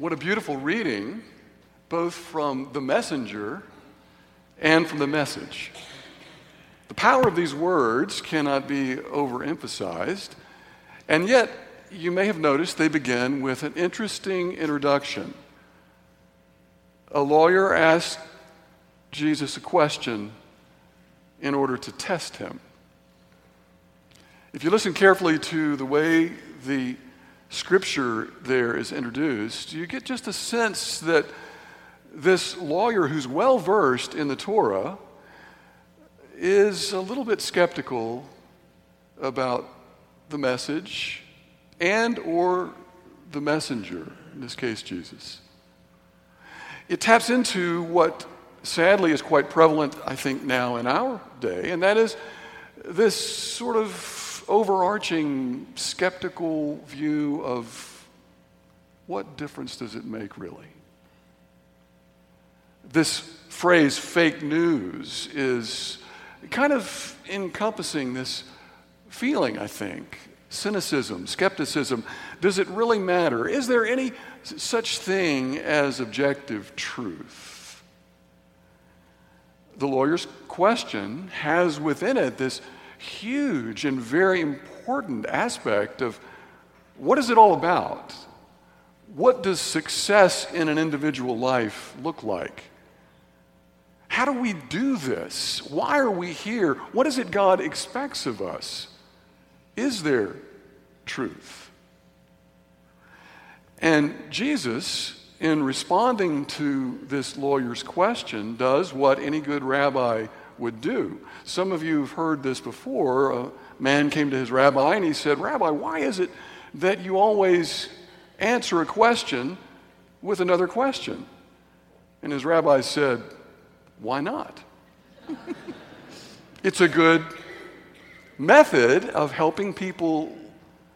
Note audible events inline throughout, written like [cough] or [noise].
What a beautiful reading, both from the messenger and from the message. The power of these words cannot be overemphasized, and yet you may have noticed they begin with an interesting introduction. A lawyer asked Jesus a question in order to test him. If you listen carefully to the way the scripture there is introduced, you get just a sense that this lawyer who's well versed in the Torah is a little bit skeptical about the message and or the messenger in this case jesus. It taps into what sadly is quite prevalent i think now in our day and that is this sort of overarching skeptical view of what difference does it make really? This phrase, fake news, is kind of encompassing this feeling, I think. Cynicism, skepticism. Does it really matter? Is there any such thing as objective truth? The lawyer's question has within it this huge and very important aspect of what is it all about? What does success in an individual life look like? How do we do this? Why are we here? What is it God expects of us? Is there truth? And Jesus, in responding to this lawyer's question, does what any good rabbi would do. Some of you have heard this before. A man came to his rabbi and he said, Rabbi, why is it that you always answer a question with another question? And his rabbi said, Why not? [laughs] it's a good method of helping people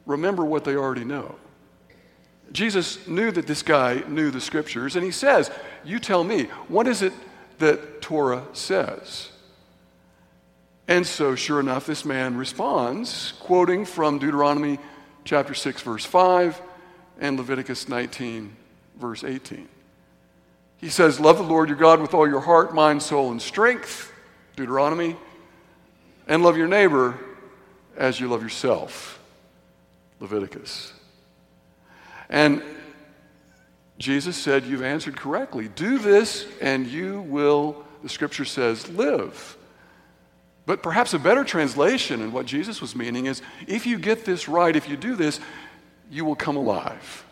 remember what they already know. Jesus knew that this guy knew the scriptures, and he says, You tell me, what is it that Torah says? And so, sure enough, this man responds, quoting from Deuteronomy chapter 6, verse 5, and Leviticus 19, verse 18. He says, Love the Lord your God with all your heart, mind, soul, and strength, Deuteronomy, and love your neighbor as you love yourself, Leviticus. And Jesus said, You've answered correctly. Do this, and you will, the scripture says, live. But perhaps a better translation and what Jesus was meaning is if you get this right, if you do this, you will come alive.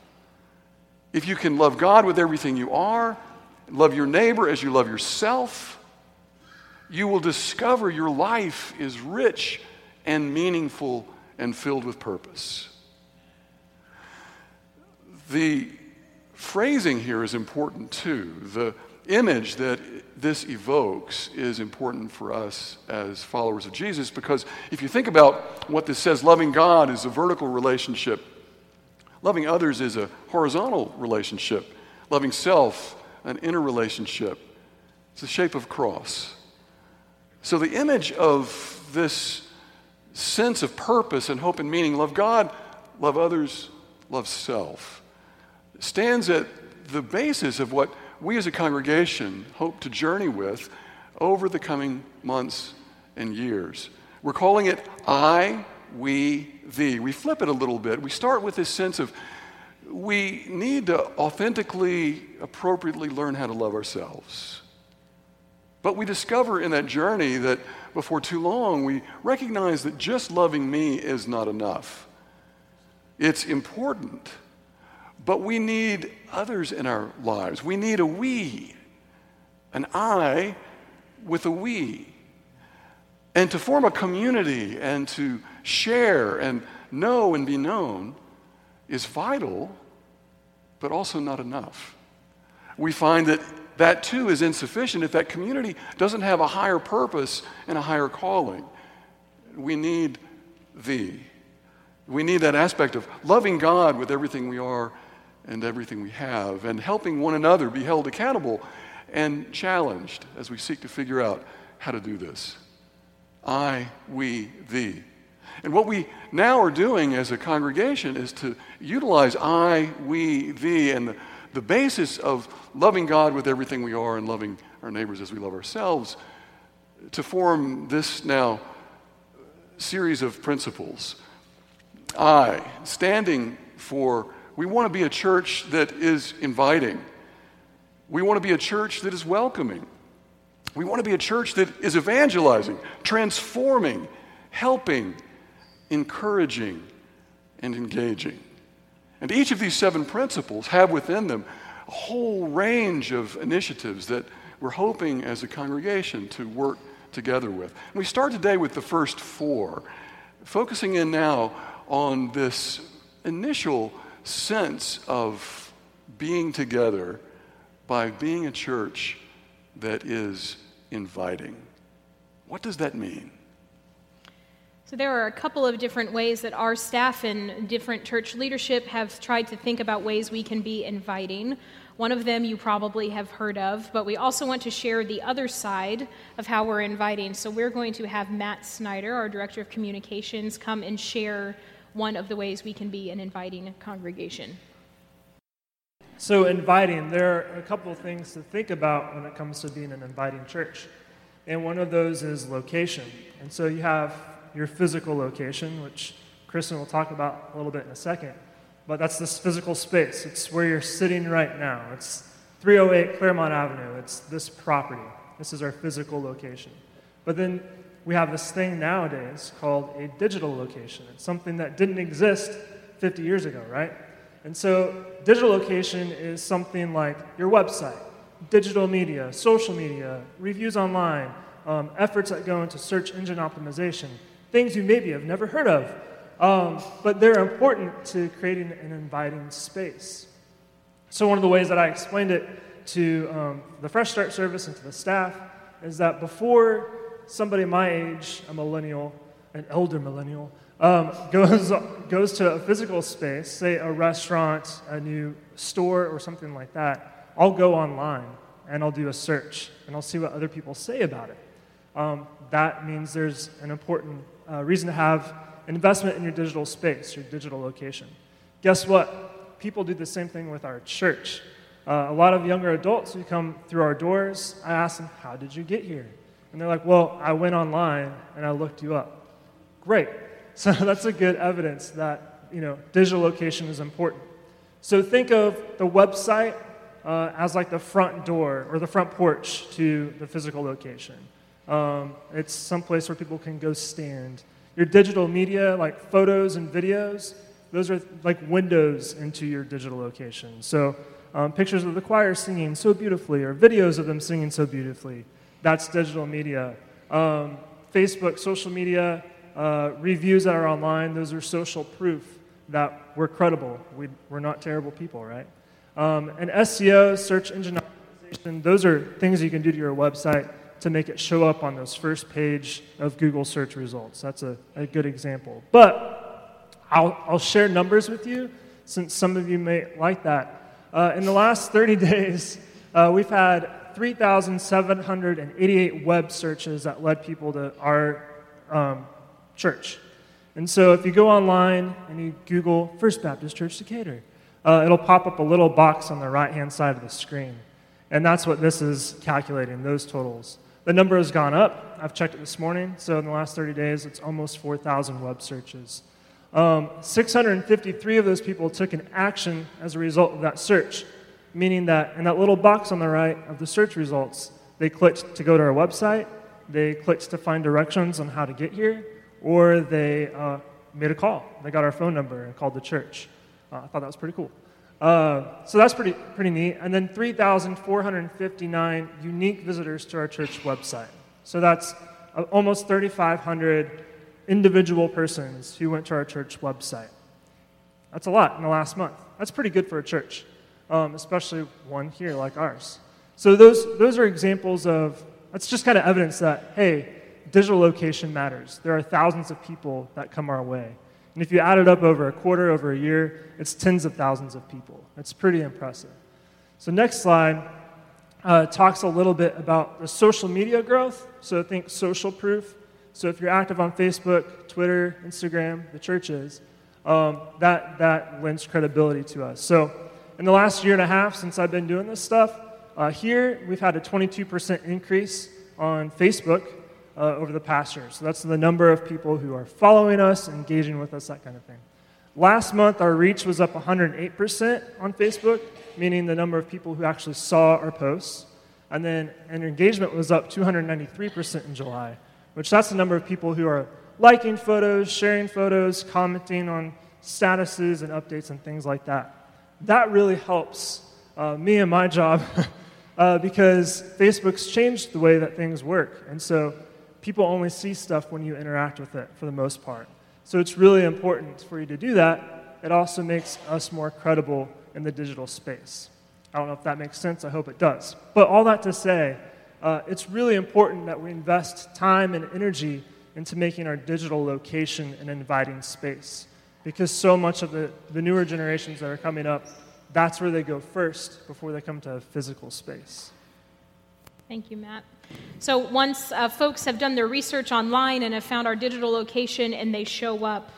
If you can love God with everything you are, love your neighbor as you love yourself, you will discover your life is rich and meaningful and filled with purpose. The phrasing here is important too. The image that this evokes is important for us as followers of Jesus because if you think about what this says, loving God is a vertical relationship, loving others is a horizontal relationship, loving self, an inner relationship. It's the shape of cross. So the image of this sense of purpose and hope and meaning, love God, love others, love self, stands at the basis of what we as a congregation hope to journey with over the coming months and years. We're calling it I, we, thee. We flip it a little bit. We start with this sense of we need to authentically, appropriately learn how to love ourselves. But we discover in that journey that before too long, we recognize that just loving me is not enough. It's important but we need others in our lives. We need a we, an I with a we. And to form a community and to share and know and be known is vital, but also not enough. We find that that too is insufficient if that community doesn't have a higher purpose and a higher calling. We need thee. We need that aspect of loving God with everything we are and everything we have, and helping one another be held accountable and challenged as we seek to figure out how to do this. I, we, thee. And what we now are doing as a congregation is to utilize I, we, thee, and the, the basis of loving God with everything we are and loving our neighbors as we love ourselves to form this now series of principles. I, standing for, we want to be a church that is inviting. We want to be a church that is welcoming. We want to be a church that is evangelizing, transforming, helping, encouraging, and engaging. And each of these seven principles have within them a whole range of initiatives that we're hoping as a congregation to work together with. And we start today with the first four, focusing in now on this initial sense of being together by being a church that is inviting. What does that mean? So, there are a couple of different ways that our staff and different church leadership have tried to think about ways we can be inviting. One of them you probably have heard of, but we also want to share the other side of how we're inviting. So, we're going to have Matt Snyder, our Director of Communications, come and share one of the ways we can be an inviting congregation. So, inviting, there are a couple of things to think about when it comes to being an inviting church. And one of those is location. And so, you have your physical location, which Kristen will talk about a little bit in a second. But that's this physical space. It's where you're sitting right now. It's 308 Clairemont Avenue. It's this property. This is our physical location. But then we have this thing nowadays called a digital location. It's something that didn't exist 50 years ago, right? And so, digital location is something like your website, digital media, social media, reviews online, um, efforts that go into search engine optimization, things you maybe have never heard of, um, but they're important to creating an inviting space. So, one of the ways that I explained it to um, the Fresh Start service and to the staff is that before somebody my age, a millennial, an elder millennial, um, goes, goes to a physical space, say a restaurant, a new store, or something like that, I'll go online and I'll do a search and I'll see what other people say about it. Um, that means there's an important uh, reason to have an investment in your digital space, your digital location. Guess what? People do the same thing with our church. Uh, a lot of younger adults who come through our doors, I ask them, How did you get here? And they're like, Well, I went online and I looked you up. Great. [laughs] So that's a good evidence that you know digital location is important. So think of the website uh, as like the front door or the front porch to the physical location. Um, it's some place where people can go stand. Your digital media, like photos and videos, those are like windows into your digital location. So um, pictures of the choir singing so beautifully, or videos of them singing so beautifully, that's digital media. Um, Facebook, social media, uh, reviews that are online, those are social proof that we're credible. We, are not terrible people, right? Um, and SEO, search engine optimization, those are things you can do to your website to make it show up on those first page of Google search results. That's a, a good example. But I'll, I'll share numbers with you since some of you may like that. Uh, in the last 30 [laughs] days, uh, we've had 3,788 web searches that led people to our um, church. And so if you go online and you Google First Baptist Church Decatur, uh, it'll pop up a little box on the right hand side of the screen. And that's what this is calculating, those totals. The number has gone up. I've checked it this morning. So in the last 30 days, it's almost 4,000 web searches. Um, 653 of those people took an action as a result of that search, meaning that in that little box on the right of the search results, they clicked to go to our website, they clicked to find directions on how to get here, or they uh, made a call. They got our phone number and called the church. Uh, I thought that was pretty cool. Uh, so that's pretty, pretty neat. And then 3,459 unique visitors to our church website. So that's uh, almost 3,500 individual persons who went to our church website. That's a lot in the last month. That's pretty good for a church, um, especially one here like ours. So those, those are examples of, that's just kind of evidence that, hey, digital location matters. There are thousands of people that come our way. And if you add it up over a quarter, over a year, it's tens of thousands of people. It's pretty impressive. So, next slide uh, talks a little bit about the social media growth. So, think social proof. So, if you're active on Facebook, Twitter, Instagram, the churches, um, that, that lends credibility to us. So, in the last year and a half since I've been doing this stuff, uh, here we've had a 22% increase on Facebook uh, over the past year. So that's the number of people who are following us, engaging with us, that kind of thing. Last month, our reach was up 108% on Facebook, meaning the number of people who actually saw our posts. And then and engagement was up 293% in July, which that's the number of people who are liking photos, sharing photos, commenting on statuses and updates and things like that. That really helps uh, me and my job [laughs] uh, because Facebook's changed the way that things work. And so people only see stuff when you interact with it for the most part. So it's really important for you to do that. It also makes us more credible in the digital space. I don't know if that makes sense. I hope it does. But all that to say, uh, it's really important that we invest time and energy into making our digital location an inviting space. Because so much of the, the newer generations that are coming up, that's where they go first before they come to physical space. Thank you, Matt. So once uh, folks have done their research online and have found our digital location and they show up,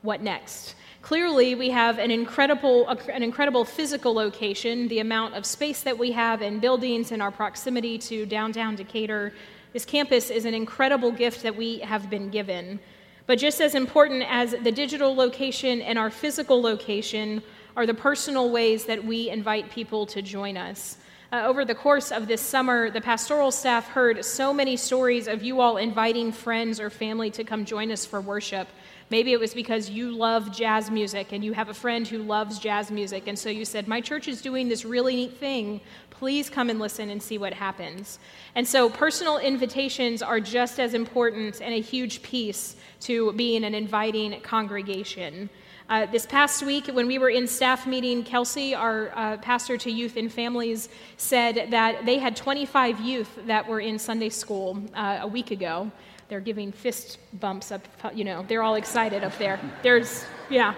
what next? Clearly, we have an incredible, an incredible physical location, the amount of space that we have in buildings and our proximity to downtown Decatur. This campus is an incredible gift that we have been given. But just as important as the digital location and our physical location are the personal ways that we invite people to join us. Uh, over the course of this summer, the pastoral staff heard so many stories of you all inviting friends or family to come join us for worship. Maybe it was because you love jazz music and you have a friend who loves jazz music, and so you said, My church is doing this really neat thing. Please come and listen and see what happens. And so, personal invitations are just as important and a huge piece to being an inviting congregation. Uh, this past week, when we were in staff meeting, Kelsey, our uh, pastor to youth and families, said that they had 25 youth that were in Sunday school uh, a week ago. They're giving fist bumps up, you know, they're all excited up there. There's, yeah.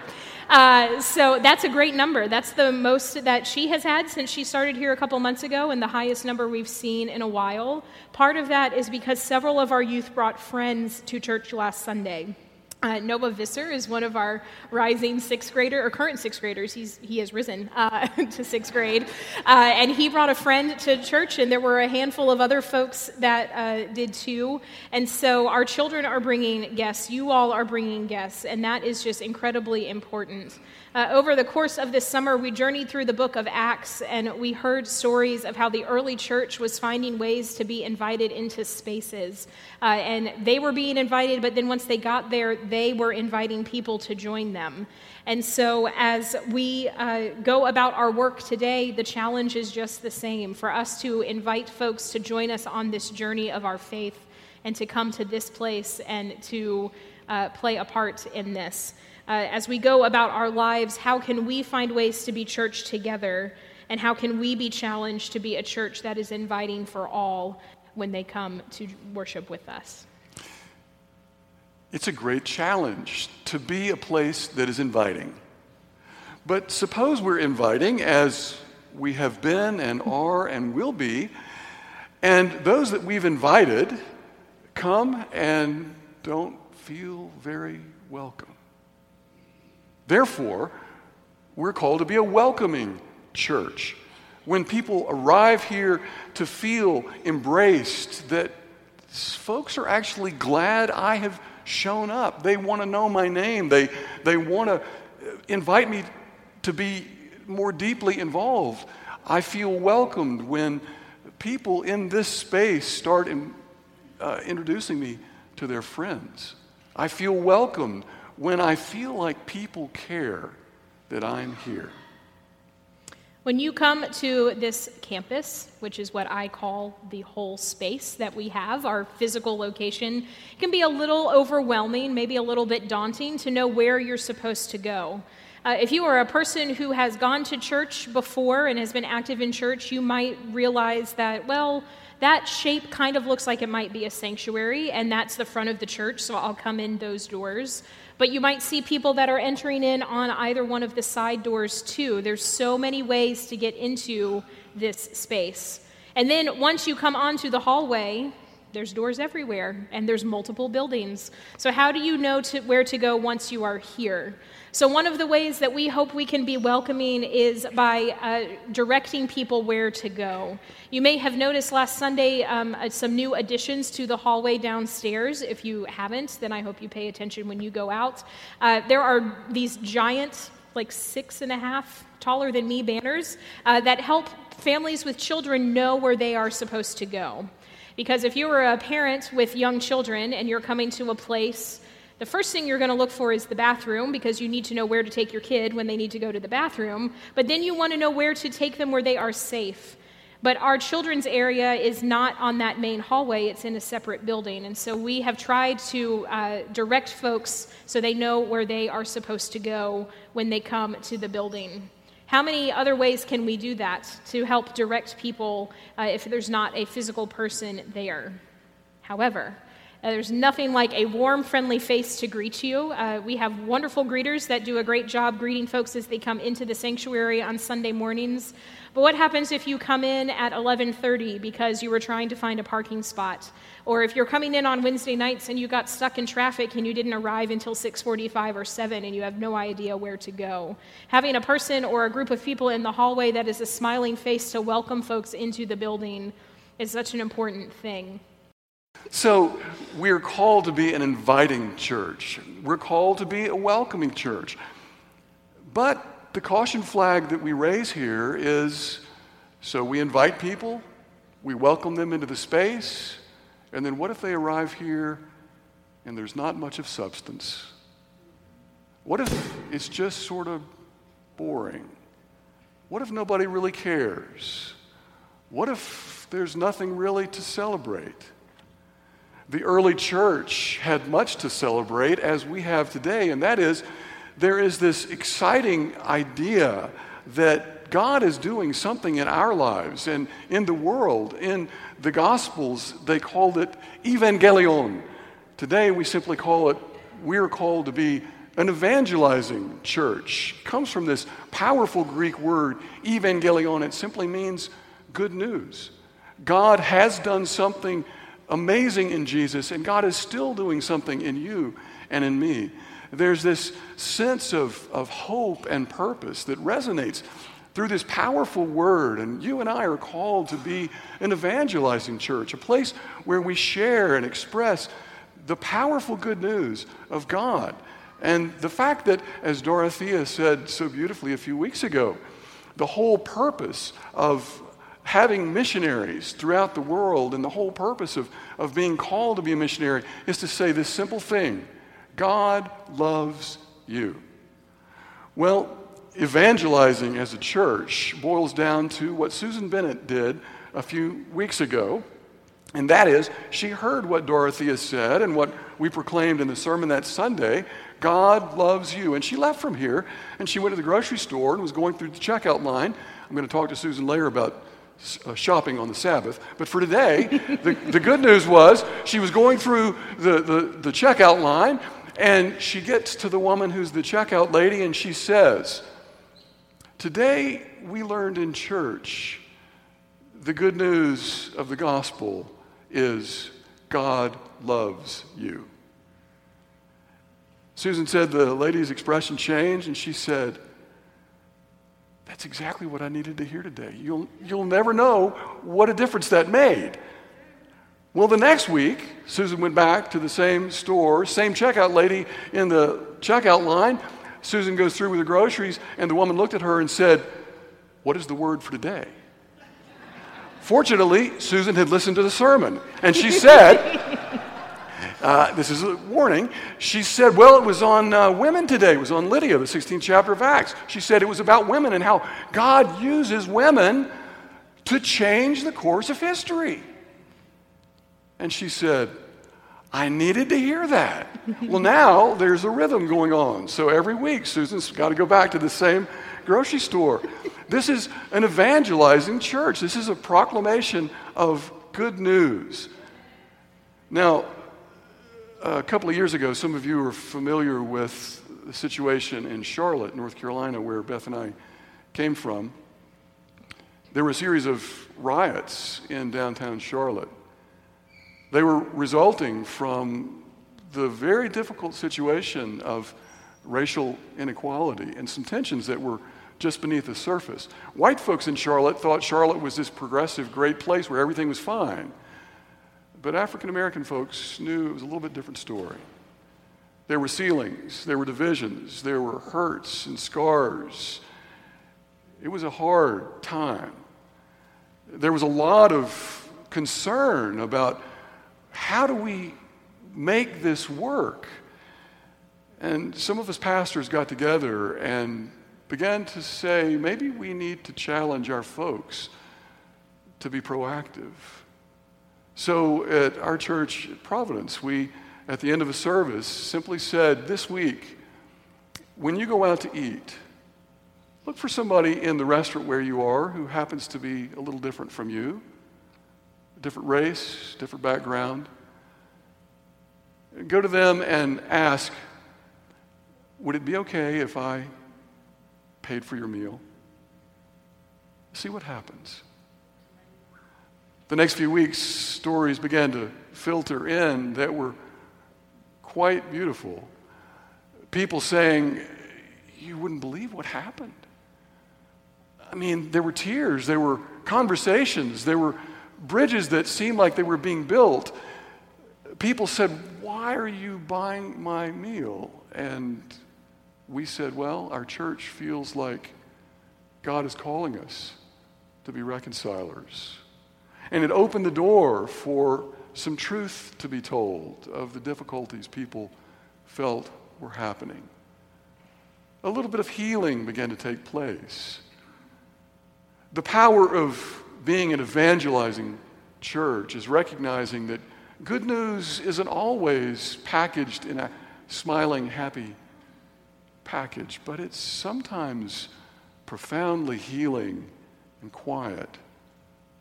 Uh, so that's a great number. That's the most that she has had since she started here a couple months ago, and the highest number we've seen in a while. Part of that is because several of our youth brought friends to church last Sunday. Uh, Noah Visser is one of our rising sixth grader or current sixth graders. He's, he has risen uh, [laughs] to sixth grade. Uh, and he brought a friend to church, and there were a handful of other folks that uh, did too. And so our children are bringing guests. You all are bringing guests, and that is just incredibly important. Uh, over the course of this summer, we journeyed through the book of Acts and we heard stories of how the early church was finding ways to be invited into spaces. Uh, and they were being invited, but then once they got there, they were inviting people to join them. And so, as we uh, go about our work today, the challenge is just the same for us to invite folks to join us on this journey of our faith and to come to this place and to uh, play a part in this uh, as we go about our lives, how can we find ways to be church together? And how can we be challenged to be a church that is inviting for all when they come to worship with us? It's a great challenge to be a place that is inviting. But suppose we're inviting, as we have been and are and will be, and those that we've invited come and don't feel very welcome. Therefore, we're called to be a welcoming church. When people arrive here to feel embraced, that folks are actually glad I have shown up. They want to know my name, they, they want to invite me to be more deeply involved. I feel welcomed when people in this space start in, uh, introducing me to their friends. I feel welcomed when I feel like people care that I'm here. When you come to this campus, which is what I call the whole space that we have, our physical location, can be a little overwhelming, maybe a little bit daunting to know where you're supposed to go. Uh, if you are a person who has gone to church before and has been active in church, you might realize that, well, that shape kind of looks like it might be a sanctuary, and that's the front of the church, so I'll come in those doors. But you might see people that are entering in on either one of the side doors too. There's so many ways to get into this space. And then once you come onto the hallway, there's doors everywhere and there's multiple buildings. So, how do you know to, where to go once you are here? So, one of the ways that we hope we can be welcoming is by uh, directing people where to go. You may have noticed last Sunday um, uh, some new additions to the hallway downstairs. If you haven't, then I hope you pay attention when you go out. Uh, there are these giant, like six and a half taller than me banners uh, that help families with children know where they are supposed to go. Because if you are a parent with young children and you're coming to a place the first thing you're going to look for is the bathroom because you need to know where to take your kid when they need to go to the bathroom. But then you want to know where to take them where they are safe. But our children's area is not on that main hallway, it's in a separate building. And so we have tried to uh, direct folks so they know where they are supposed to go when they come to the building. How many other ways can we do that to help direct people uh, if there's not a physical person there? However, uh, there's nothing like a warm, friendly face to greet you. Uh, we have wonderful greeters that do a great job greeting folks as they come into the sanctuary on Sunday mornings. But what happens if you come in at 11:30 because you were trying to find a parking spot? Or if you're coming in on Wednesday nights and you got stuck in traffic and you didn't arrive until 6:45 or 7 and you have no idea where to go. Having a person or a group of people in the hallway that is a smiling face to welcome folks into the building is such an important thing. So, we're called to be an inviting church. We're called to be a welcoming church. But the caution flag that we raise here is so we invite people, we welcome them into the space, and then what if they arrive here and there's not much of substance? What if it's just sort of boring? What if nobody really cares? What if there's nothing really to celebrate? The early church had much to celebrate as we have today, and that is there is this exciting idea that God is doing something in our lives and in the world. In the Gospels, they called it evangelion. Today, we simply call it, we're called to be an evangelizing church. It comes from this powerful Greek word, evangelion. It simply means good news. God has done something amazing in Jesus, and God is still doing something in you and in me. There's this sense of, of hope and purpose that resonates through this powerful word. And you and I are called to be an evangelizing church, a place where we share and express the powerful good news of God. And the fact that, as Dorothea said so beautifully a few weeks ago, the whole purpose of having missionaries throughout the world, and the whole purpose of, of being called to be a missionary is to say this simple thing God loves you. Well, evangelizing as a church boils down to what Susan Bennett did a few weeks ago. And that is, she heard what Dorothea said and what we proclaimed in the sermon that Sunday God loves you. And she left from here and she went to the grocery store and was going through the checkout line. I'm going to talk to Susan later about Uh, shopping on the Sabbath. But for today, the, the good news was she was going through the, the, the checkout line and she gets to the woman who's the checkout lady and she says, Today we learned in church the good news of the gospel is God loves you. Susan said the lady's expression changed and she said, that's exactly what I needed to hear today. You'll, you'll never know what a difference that made. Well, the next week, Susan went back to the same store, same checkout lady in the checkout line. Susan goes through with the groceries, and the woman looked at her and said, What is the word for today? Fortunately, Susan had listened to the sermon, and she said, [laughs] uh, this is a warning. She said, Well, it was on uh, women today. It was on Lydia, the 16th chapter of Acts. She said it was about women and how God uses women to change the course of history. And she said, I needed to hear that. [laughs] well, now there's a rhythm going on. So every week, Susan's got to go back to the same grocery store. This is an evangelizing church. This is a proclamation of good news. Now, a couple of years ago, some of you are familiar with the situation in Charlotte, North Carolina, where Beth and I came from. There were a series of riots in downtown Charlotte. They were resulting from the very difficult situation of racial inequality and some tensions that were just beneath the surface. White folks in Charlotte thought Charlotte was this progressive, great place where everything was fine. But African American folks knew it was a little bit different story. There were ceilings, there were divisions, there were hurts and scars. It was a hard time. There was a lot of concern about how do we make this work? And some of us pastors got together and began to say maybe we need to challenge our folks to be proactive. So at our church at Providence, we, at the end of a service, simply said this week, when you go out to eat, look for somebody in the restaurant where you are who happens to be a little different from you, different race, different background. Go to them and ask, would it be okay if I paid for your meal. See what happens. The next few weeks, stories began to filter in that were quite beautiful. People saying, You wouldn't believe what happened. I mean, there were tears, there were conversations, there were bridges that seemed like they were being built. People said, Why are you buying my meal? And we said, well, our church feels like God is calling us to be reconcilers. And it opened the door for some truth to be told of the difficulties people felt were happening. A little bit of healing began to take place. The power of being an evangelizing church is recognizing that good news isn't always packaged in a smiling, happy package, but it's sometimes profoundly healing and quiet,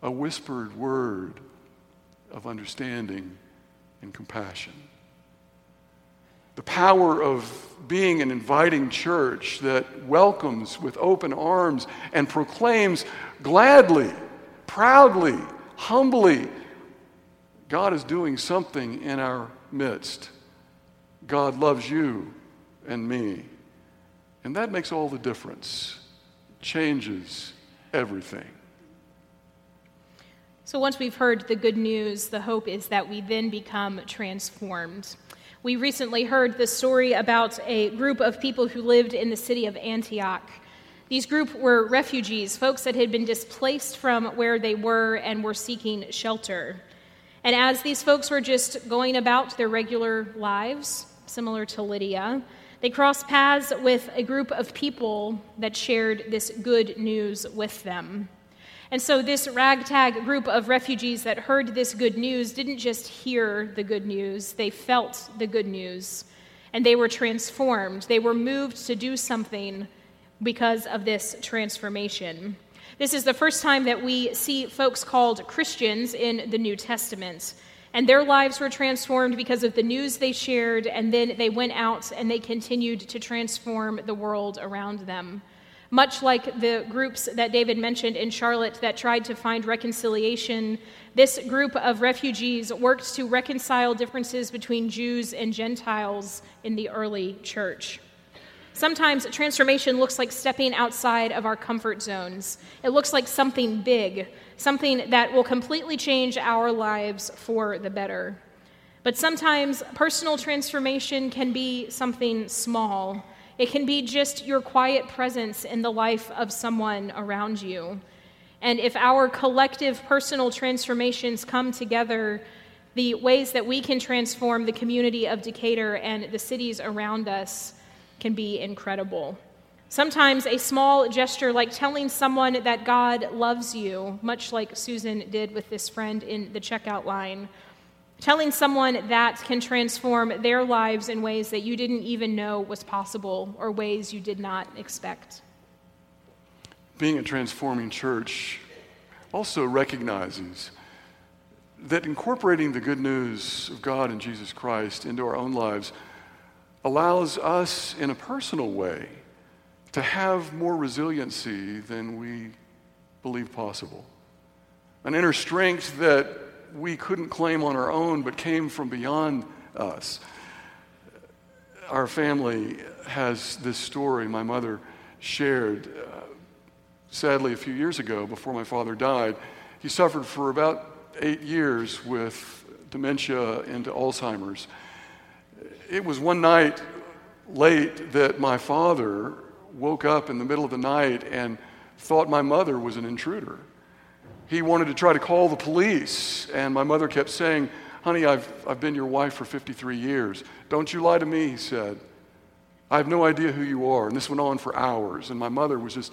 a whispered word of understanding and compassion. The power of being an inviting church that welcomes with open arms and proclaims gladly, proudly, humbly God is doing something in our midst. God loves you and me. And that makes all the difference, changes everything. So, once we've heard the good news, the hope is that we then become transformed. We recently heard the story about a group of people who lived in the city of Antioch. These group were refugees, folks that had been displaced from where they were and were seeking shelter. And as these folks were just going about their regular lives, similar to Lydia, they crossed paths with a group of people that shared this good news with them. And so, this ragtag group of refugees that heard this good news didn't just hear the good news, they felt the good news. And they were transformed. They were moved to do something because of this transformation. This is the first time that we see folks called Christians in the New Testament. And their lives were transformed because of the news they shared, and then they went out and they continued to transform the world around them. Much like the groups that David mentioned in Charlotte that tried to find reconciliation, this group of refugees worked to reconcile differences between Jews and Gentiles in the early church. Sometimes transformation looks like stepping outside of our comfort zones. It looks like something big, something that will completely change our lives for the better. But sometimes personal transformation can be something small. It can be just your quiet presence in the life of someone around you. And if our collective personal transformations come together, the ways that we can transform the community of Decatur and the cities around us can be incredible. Sometimes a small gesture like telling someone that God loves you, much like Susan did with this friend in the checkout line, telling someone that can transform their lives in ways that you didn't even know was possible or ways you did not expect. Being a transforming church also recognizes that incorporating the good news of God and Jesus Christ into our own lives allows us in a personal way to have more resiliency than we believe possible. An inner strength that we couldn't claim on our own but came from beyond us. Our family has this story my mother shared uh, sadly a few years ago before my father died. He suffered for about eight years with dementia and Alzheimer's. It was one night late that my father woke up in the middle of the night and thought my mother was an intruder. He wanted to try to call the police, and my mother kept saying, Honey, I've, I've been your wife for 53 years. Don't you lie to me, he said. I have no idea who you are. And this went on for hours. And my mother was just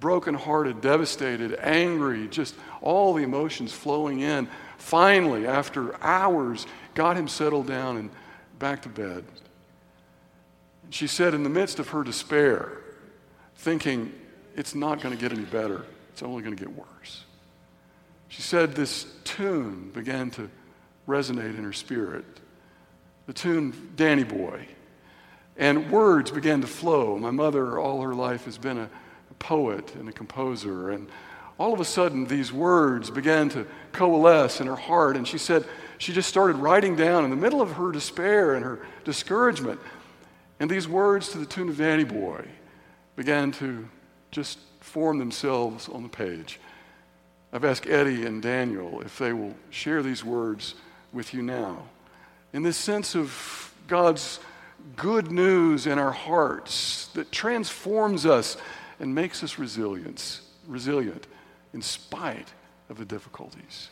brokenhearted, devastated, angry, just all the emotions flowing in. Finally, after hours, got him settled down and back to bed. She said, in the midst of her despair, thinking, it's not going to get any better, it's only going to get worse. She said this tune began to resonate in her spirit. The tune, Danny Boy. And words began to flow. My mother, all her life, has been a, a poet and a composer. And all of a sudden, these words began to coalesce in her heart. And she said she just started writing down in the middle of her despair and her discouragement. And these words to the tune of Danny Boy began to just form themselves on the page. I've asked Eddie and Daniel if they will share these words with you now. In this sense of God's good news in our hearts that transforms us and makes us resilient, resilient in spite of the difficulties.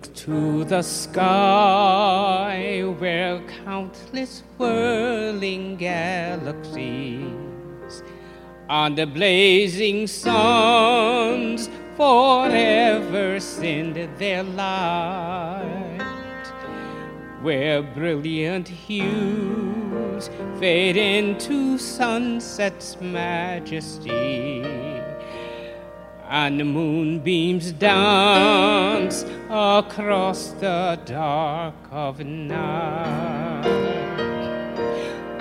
Look to the sky where countless whirling galaxies on the blazing suns forever send their light, where brilliant hues fade into sunset's majesty and the moonbeams dance across the dark of night.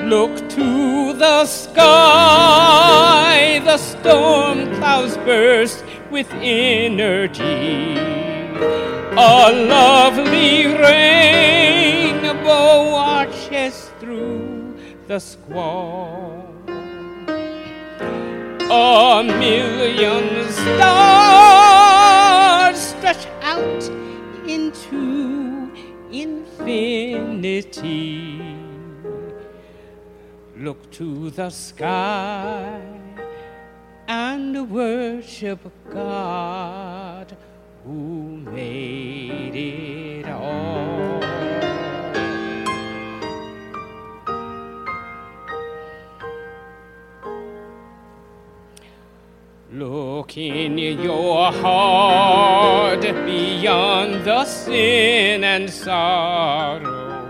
Look to the sky, the storm clouds burst with energy. A lovely rainbow arches through the squall a million stars stretch out into infinity. Look to the sky and worship God who made it all. Look in your heart beyond the sin and sorrow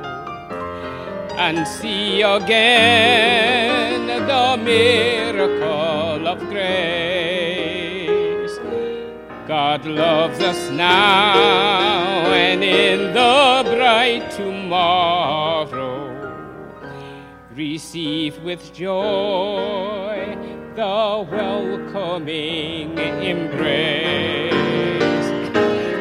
and see again the miracle of grace. God loves us now and in the bright tomorrow. Receive with joy the welcoming embrace.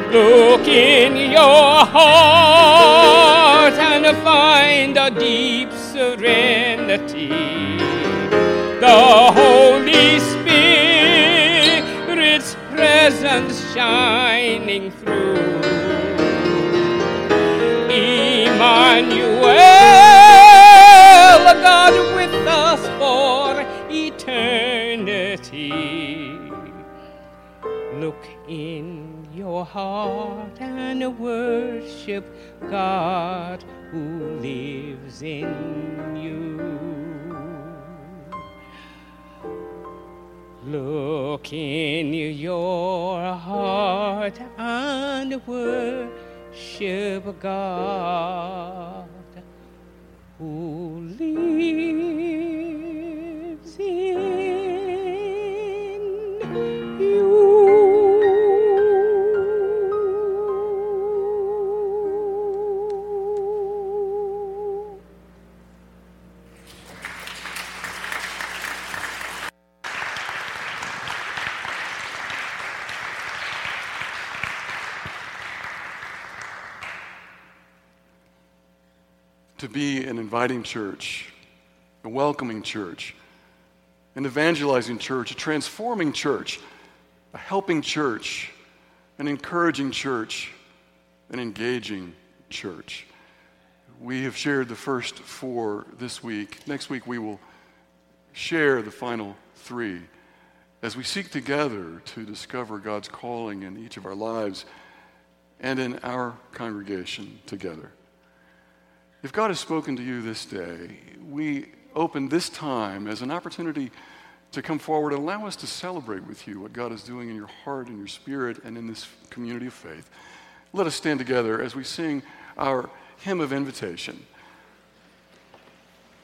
Look in your heart and find a deep serenity. The Holy Spirit's presence shining through. Worship God who lives in you. Look in your heart and worship God who lives to be an inviting church, a welcoming church, an evangelizing church, a transforming church, a helping church, an encouraging church, an engaging church. We have shared the first four this week. Next week, we will share the final three as we seek together to discover God's calling in each of our lives and in our congregation together. If God has spoken to you this day, we open this time as an opportunity to come forward and allow us to celebrate with you what God is doing in your heart and your spirit and in this community of faith. Let us stand together as we sing our hymn of invitation.